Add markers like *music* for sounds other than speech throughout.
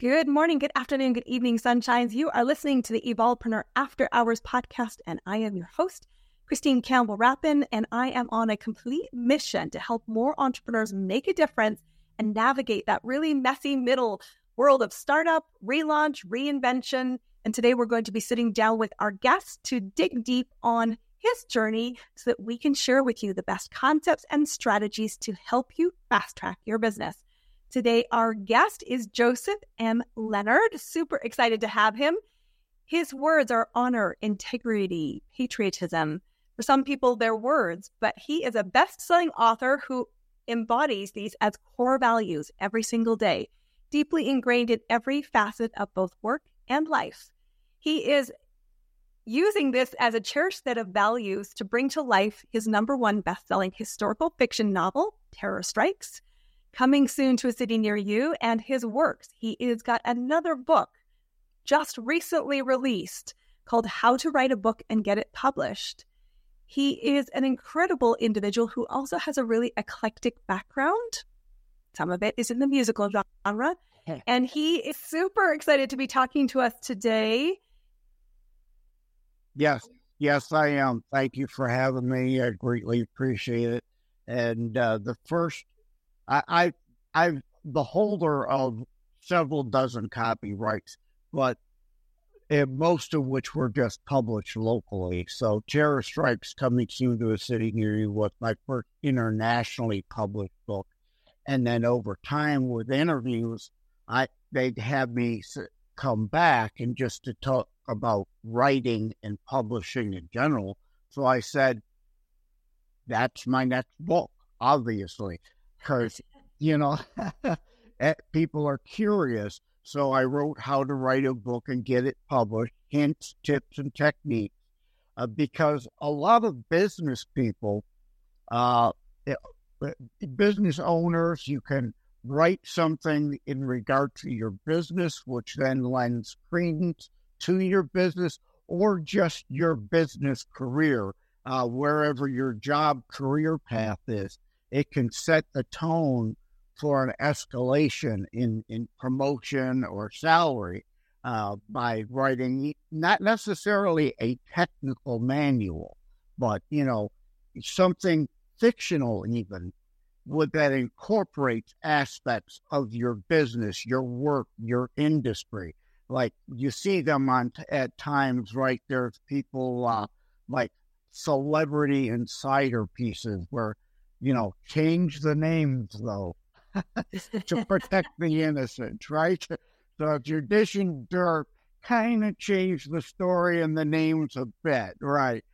Good morning, good afternoon, good evening, sunshines. You are listening to the Evolvepreneur After Hours podcast, and I am your host, Christine Campbell Rapin, and I am on a complete mission to help more entrepreneurs make a difference and navigate that really messy middle world of startup, relaunch, reinvention. And today we're going to be sitting down with our guest to dig deep on his journey so that we can share with you the best concepts and strategies to help you fast track your business. Today, our guest is Joseph M. Lenard. Super excited to have him. His words are honor, integrity, patriotism. For some people, they're words, but he is a best selling author who embodies these as core values every single day, deeply ingrained in every facet of both work and life. He is using this as a cherished set of values to bring to life his number one best selling historical fiction novel, Terror Strikes coming soon to a city near you, and his works. He has got another book just recently released called How to Write a Book and Get It Published. He is an incredible individual who also has a really eclectic background. Some of it is in the musical genre. *laughs* And he is super excited to be talking to us today. Yes, yes, I am. Thank you for having me. I greatly appreciate it. And uh, the first I, I I'm the holder of several dozen copyrights, but most of which were just published locally. So Terror Strikes Coming Soon to a City Near You was my first internationally published book. And then over time with interviews, I they'd have me come back and just to talk about writing and publishing in general. So I said, that's my next book, obviously because you know *laughs* eh, people are curious. So I wrote how to write a book and get it published, hints, tips, and techniques. Uh, because a lot of business people, uh, eh, eh, business owners, you can write something in regard to your business, which then lends credence to your business or just your business career, uh, wherever your job career path is it can set the tone for an escalation in, in promotion or salary uh, by writing not necessarily a technical manual, but you know something fictional even would that incorporates aspects of your business, your work, your industry. Like you see them on at times, right? There's people uh, like celebrity insider pieces where you know, change the names though *laughs* to protect the *laughs* innocent, right? So tradition dirt kind of changed the story and the names a bit, right?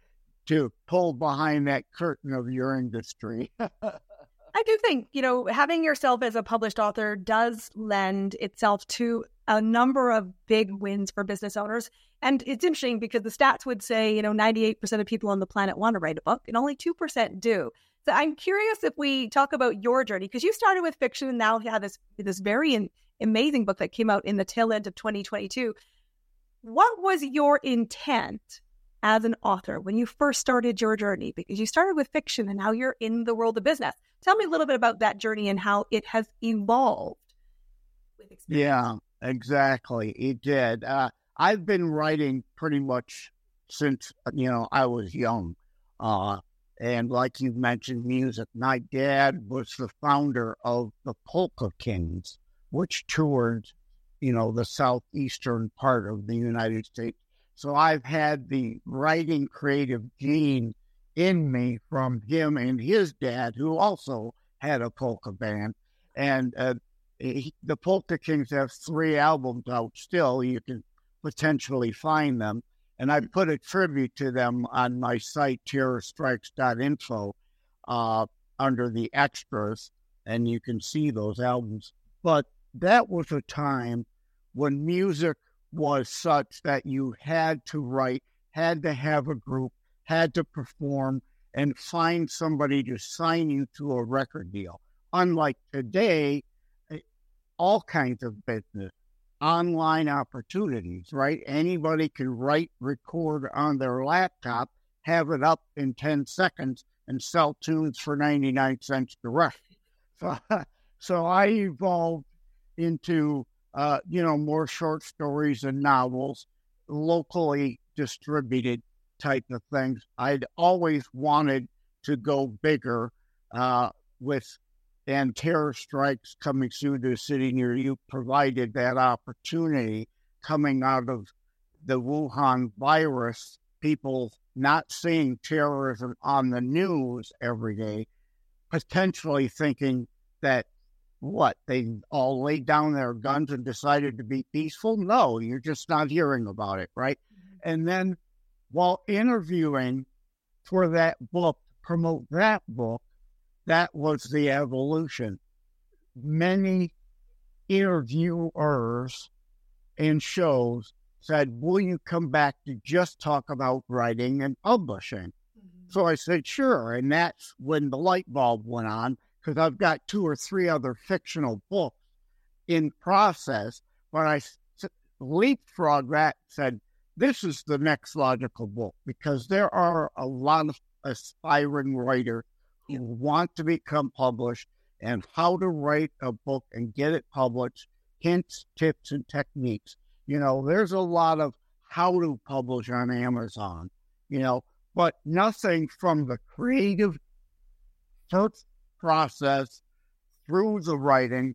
To pull behind that curtain of your industry. *laughs* I do think, you know, having yourself as a published author does lend itself to a number of big wins for business owners. And it's interesting because the stats would say, you know, 98% of people on the planet want to write a book and only 2% do. So I'm curious if we talk about your journey because you started with fiction and now you have this this very in, amazing book that came out in the tail end of 2022. What was your intent as an author when you first started your journey? Because you started with fiction and now you're in the world of business. Tell me a little bit about that journey and how it has evolved. Yeah, exactly. It did. Uh, I've been writing pretty much since you know I was young. Uh, and like you mentioned, music. My dad was the founder of the Polka Kings, which toured, you know, the southeastern part of the United States. So I've had the writing creative gene in me from him and his dad, who also had a polka band. And uh, he, the Polka Kings have three albums out still. You can potentially find them and I put a tribute to them on my site, terrorstrikes.info, uh, under the extras, and you can see those albums. But that was a time when music was such that you had to write, had to have a group, had to perform, and find somebody to sign you to a record deal. Unlike today, eh, all kinds of business online opportunities, right? Anybody can write, record on their laptop, have it up in 10 seconds, and sell tunes for 99 cents direct. *laughs* So, so I evolved into uh, you know, more short stories and novels, locally distributed type of things. I'd always wanted to go bigger uh, with, and terror strikes coming through the city near you provided that opportunity coming out of the Wuhan virus, people not seeing terrorism on the news every day, potentially thinking that what they all laid down their guns and decided to be peaceful. No, you're just not hearing about it, right? Mm-hmm. And then while interviewing for that book, promote that book, that was the evolution. Many interviewers and shows said, Will you come back to just talk about writing and publishing? Mm-hmm. So I said, Sure. And that's when the light bulb went on because I've got two or three other fictional books in process. But I leapfrog that said, This is the next logical book because there are a lot of aspiring writers who want to become published and how to write a book and get it published, hints, tips, and techniques. You know, there's a lot of how to publish on Amazon, you know, but nothing from the creative process through the writing,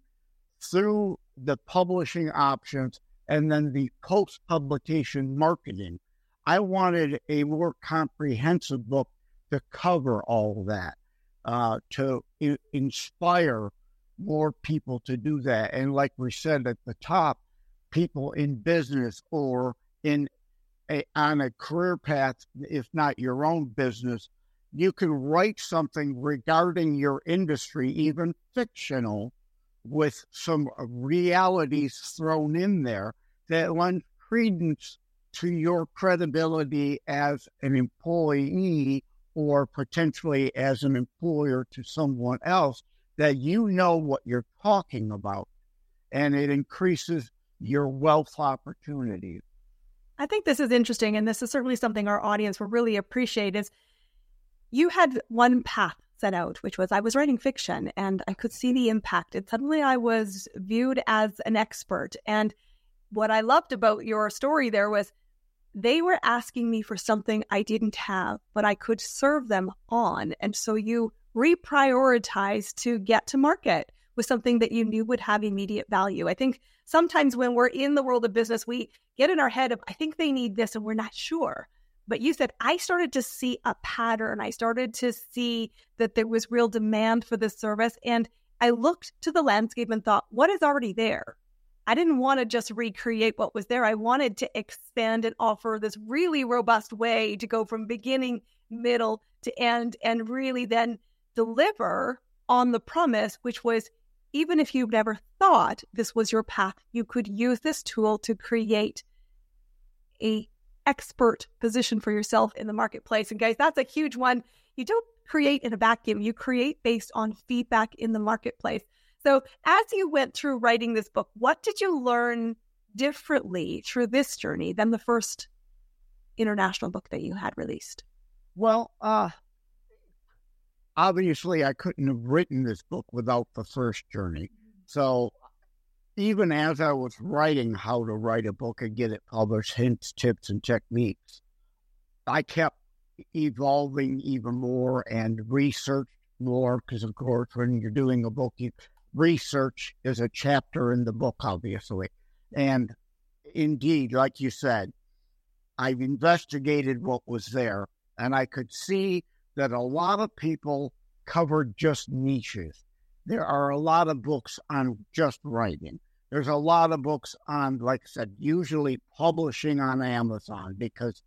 through the publishing options, and then the post publication marketing. I wanted a more comprehensive book to cover all that, uh, to I- inspire more people to do that. And like we said at the top, people in business or in a, on a career path, if not your own business, you can write something regarding your industry, even fictional, with some realities thrown in there that lend credence to your credibility as an employee or potentially as an employer to someone else that you know what you're talking about. And it increases your wealth opportunities. I think this is interesting, and this is certainly something our audience will really appreciate. Is you had one path set out, which was I was writing fiction, and I could see the impact. And suddenly, I was viewed as an expert. And what I loved about your story there was they were asking me for something I didn't have, but I could serve them on. And so you reprioritized to get to market with something that you knew would have immediate value. I think sometimes when we're in the world of business, we get in our head of, I think they need this, and we're not sure. But you said, I started to see a pattern. I started to see that there was real demand for this service. And I looked to the landscape and thought, what is already there? I didn't want to just recreate what was there. I wanted to expand and offer this really robust way to go from beginning, middle to end, and really then deliver on the promise, which was even if you've never thought this was your path, you could use this tool to create a expert position for yourself in the marketplace. And guys, that's a huge one. You don't create in a vacuum, you create based on feedback in the marketplace. So, as you went through writing this book, what did you learn differently through this journey than the first international book that you had released? Well, uh, obviously I couldn't have written this book without the first journey. So even as I was writing how to write a book and get it published, hints, tips, and techniques, I kept evolving even more and researched more because, of course, when you're doing a book, you research is a chapter in the book, obviously. And indeed, like you said, I've investigated what was there and I could see that a lot of people covered just niches. There are a lot of books on just writing. There's a lot of books on, like I said, usually publishing on Amazon because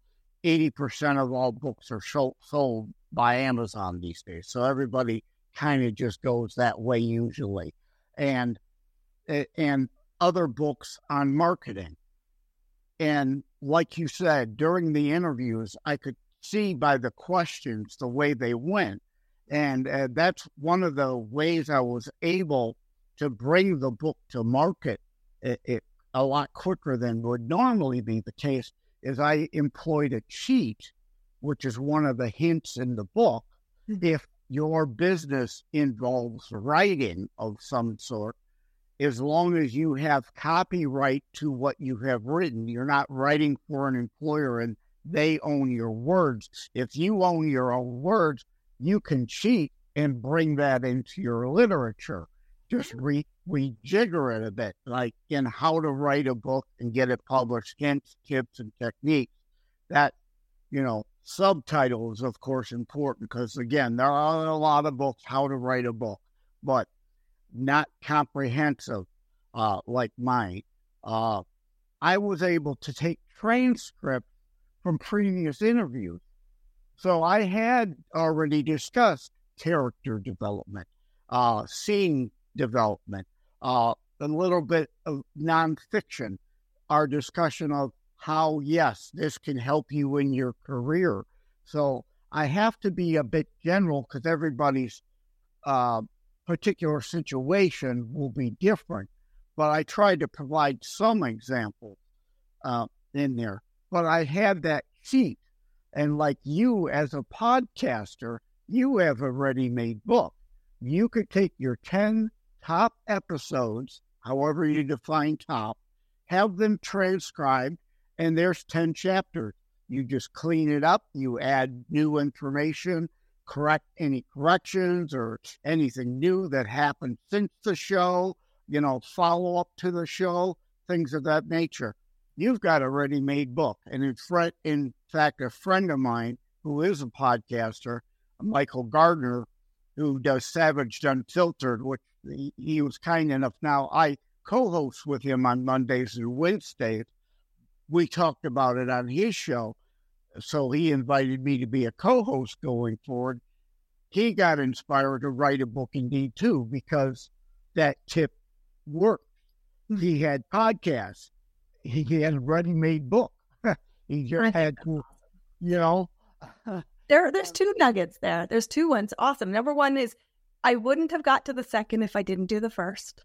80% of all books are sold by Amazon these days. So everybody kind of just goes that way usually. And and other books on marketing. And like you said, during the interviews, I could see by the questions the way they went. And uh, that's one of the ways I was able to bring the book to market it, it, a lot quicker than would normally be the case is I employed a cheat, which is one of the hints in the book. Mm-hmm. If your business involves writing of some sort, as long as you have copyright to what you have written. You're not writing for an employer and they own your words. If you own your own words, you can cheat and bring that into your literature. Just re- rejigger it a bit, like in how to write a book and get it published, hints, tips, and techniques. That, you know, subtitle is, of course, important because, again, there are a lot of books, how to write a book, but not comprehensive uh, like mine. Uh, I was able to take transcripts from previous interviews. So I had already discussed character development, uh, scene development, uh, a little bit of nonfiction, our discussion of how, yes, this can help you in your career. So I have to be a bit general because everybody's uh, particular situation will be different. But I tried to provide some examples uh, in there. But I had that sheet. And like you as a podcaster, you have a ready made book. You could take your 10 top episodes, however you define top, have them transcribed, and there's 10 chapters. You just clean it up, you add new information, correct any corrections or anything new that happened since the show, you know, follow up to the show, things of that nature. You've got a ready made book. And in, in fact, a friend of mine who is a podcaster, Michael Gardner, who does Savage Unfiltered, which he, he was kind enough. Now, I co host with him on Mondays and Wednesdays. We talked about it on his show. So he invited me to be a co host going forward. He got inspired to write a book indeed too, because that tip worked. Hmm. He had podcasts, he had a ready made book. *laughs* he just had to, you know. *laughs* there, there's two nuggets there. There's two ones. Awesome. Number one is I wouldn't have got to the second if I didn't do the first.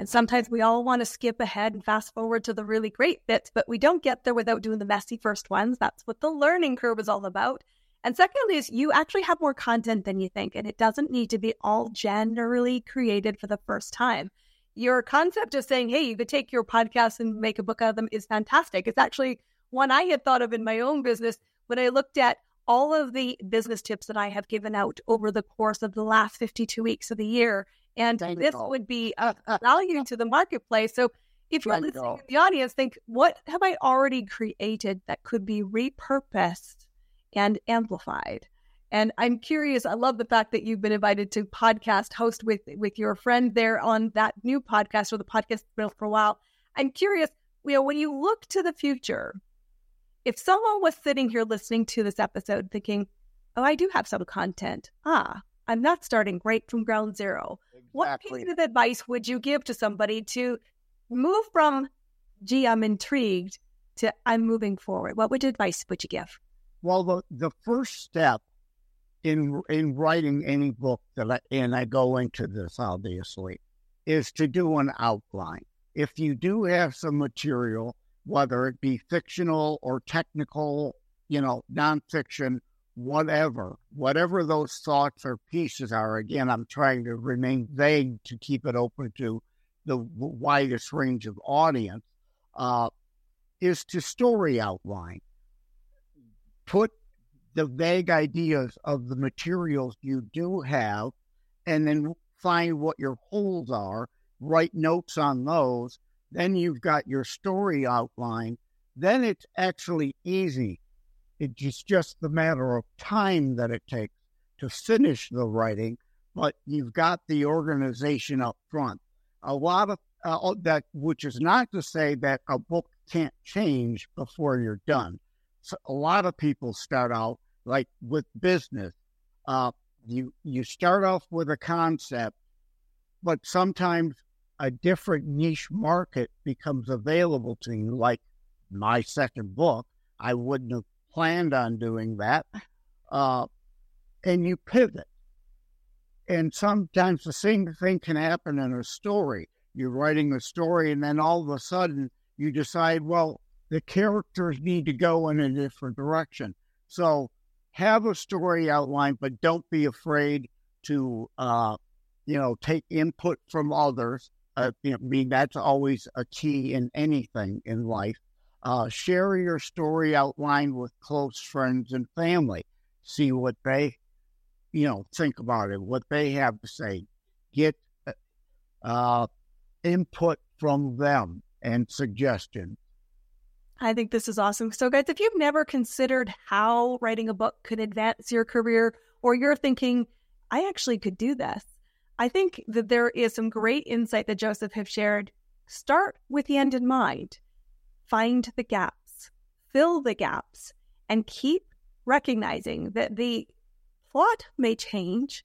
And sometimes we all want to skip ahead and fast forward to the really great bits, but we don't get there without doing the messy first ones. That's what the learning curve is all about. And secondly, is you actually have more content than you think, and it doesn't need to be all generally created for the first time. Your concept of saying, hey, you could take your podcast and make a book out of them is fantastic. It's actually one I had thought of in my own business when I looked at all of the business tips that I have given out over the course of the last 52 weeks of the year and this would be a *laughs* value to the marketplace. So if you're listening in the audience, think, what have I already created that could be repurposed and amplified? And I'm curious. I love the fact that you've been invited to podcast host with with your friend there on that new podcast or the podcast built for a while. I'm curious. You know, when you look to the future, if someone was sitting here listening to this episode thinking, "Oh, I do have some content," ah, I'm not starting right from ground zero. What piece of advice would you give to somebody to move from, gee, I'm intrigued, to I'm moving forward? What would advice would you give? Well, the, the first step in in writing any book that I, and I go into this obviously is to do an outline. If you do have some material, whether it be fictional or technical, you know, nonfiction, whatever, whatever those thoughts or pieces are. Again, I'm trying to remain vague to keep it open to the widest range of audience. Uh, is to story outline. Put the vague ideas of the materials you do have, and then find what your holes are. Write notes on those. Then you've got your story outline. Then it's actually easy it's just the matter of time that it takes to finish the writing, but you've got the organization up front. A lot of uh, that, which is not to say that a book can't change before you're done. So a lot of people start out like with business. Uh, you you start off with a concept, but sometimes a different niche market becomes available to you. Like my second book, I wouldn't have planned on doing that, uh, and you pivot. And sometimes the same thing can happen in a story. You're writing a story, and then all of a sudden you decide, well, the characters need to go in a different direction. So have a story outline, but don't be afraid to, uh, you know, take input from others uh, I mean, that's always a key in anything in life. Uh, share your story outlined with close friends and family. See what they, you know, think about it, what they have to say. Get uh, input from them and suggestions. I think this is awesome. So, guys, if you've never considered how writing a book could advance your career, or you're thinking, I actually could do this, I think that there is some great insight that Joseph have shared. Start with the end in mind. Find the gaps, fill the gaps, and keep recognizing that the plot may change,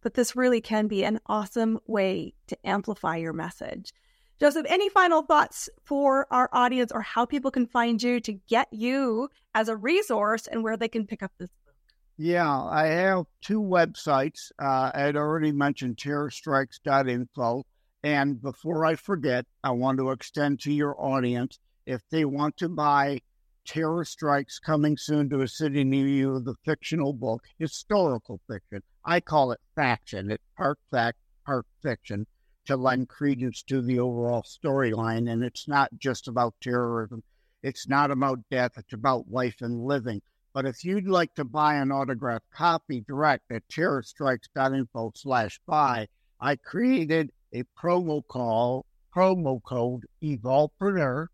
but this really can be an awesome way to amplify your message. Joseph, any final thoughts for our audience or how people can find you to get you as a resource and where they can pick up this book? Yeah, I have two websites. Uh, I'd already mentioned terrorstrikes.info. And before I forget, I want to extend to your audience if they want to buy Terror Strikes Coming Soon to a City Near You, the fictional book, historical fiction. I call it faction. It's part fact, part fiction to lend credence to the overall storyline. And it's not just about terrorism, it's not about death, it's about life and living. But if you'd like to buy an autographed copy direct at terrorstrikes.info slash buy, I created a promo call, promo code EvolvePreneur.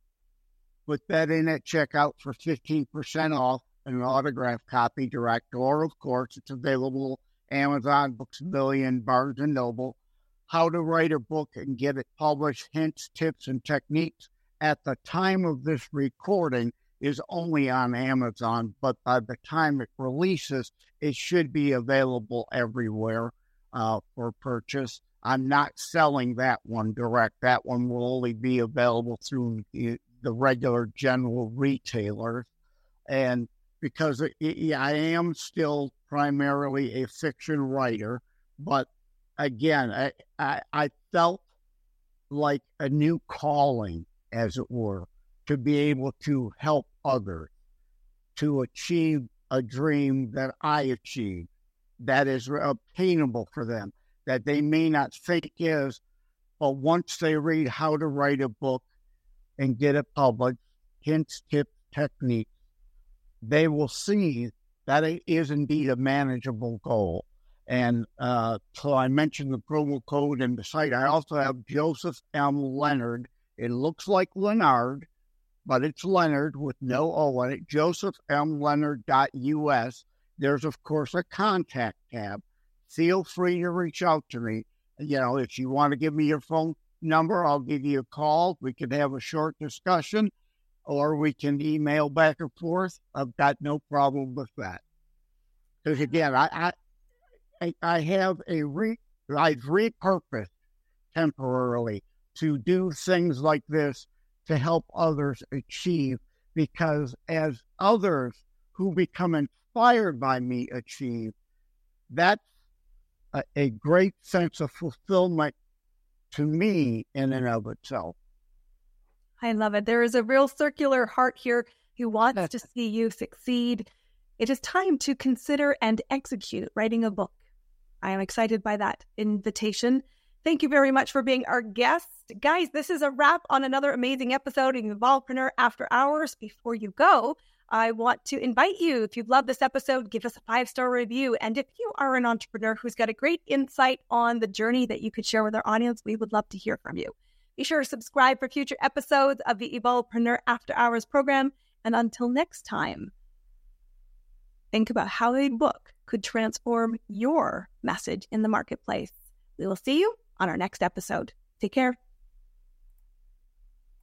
Put that in at checkout for 15% off an autographed copy direct, or of course, it's available Amazon, Books a Million, Barnes and Noble how to write a book and get it published, hints, tips, and techniques at the time of this recording is only on Amazon, but by the time it releases, it should be available everywhere uh, for purchase. I'm not selling that one direct. That one will only be available through the, regular general retailers. And because I am still primarily a fiction writer, but again, I, I, I felt like a new calling, as it were, to be able to help others to achieve a dream that I achieved that is obtainable for them, that they may not think is, but once they read how to write a book and get it published, hints, tips, techniques, they will see that it is indeed a manageable goal. And uh, so I mentioned the promo code and the site. I also have Joseph M. Lenard. It looks like Leonard, but it's Lenard with no O in it. JosephMLenard.us. There's, of course, a contact tab. Feel free to reach out to me. You know, if you want to give me your phone number, I'll give you a call. We can have a short discussion or we can email back and forth. I've got no problem with that. Because again, I, I I, have a re, I've repurposed temporarily to do things like this to help others achieve because as others who become inspired by me achieve, that's a, a great sense of fulfillment to me in and of itself. I love it. There is a real circular heart here who wants to see you succeed. It is time to consider and execute writing a book. I am excited by that invitation. Thank you very much for being our guest. Guys, this is a wrap on another amazing episode of Evolvepreneur After Hours. Before you go, I want to invite you, if you love this episode, give us a five star review. And if you are an entrepreneur who's got a great insight on the journey that you could share with our audience, we would love to hear from you. Be sure to subscribe for future episodes of the Evolvepreneur After Hours program. And until next time, think about how a book could transform your message in the marketplace. We will see you on our next episode. Take care.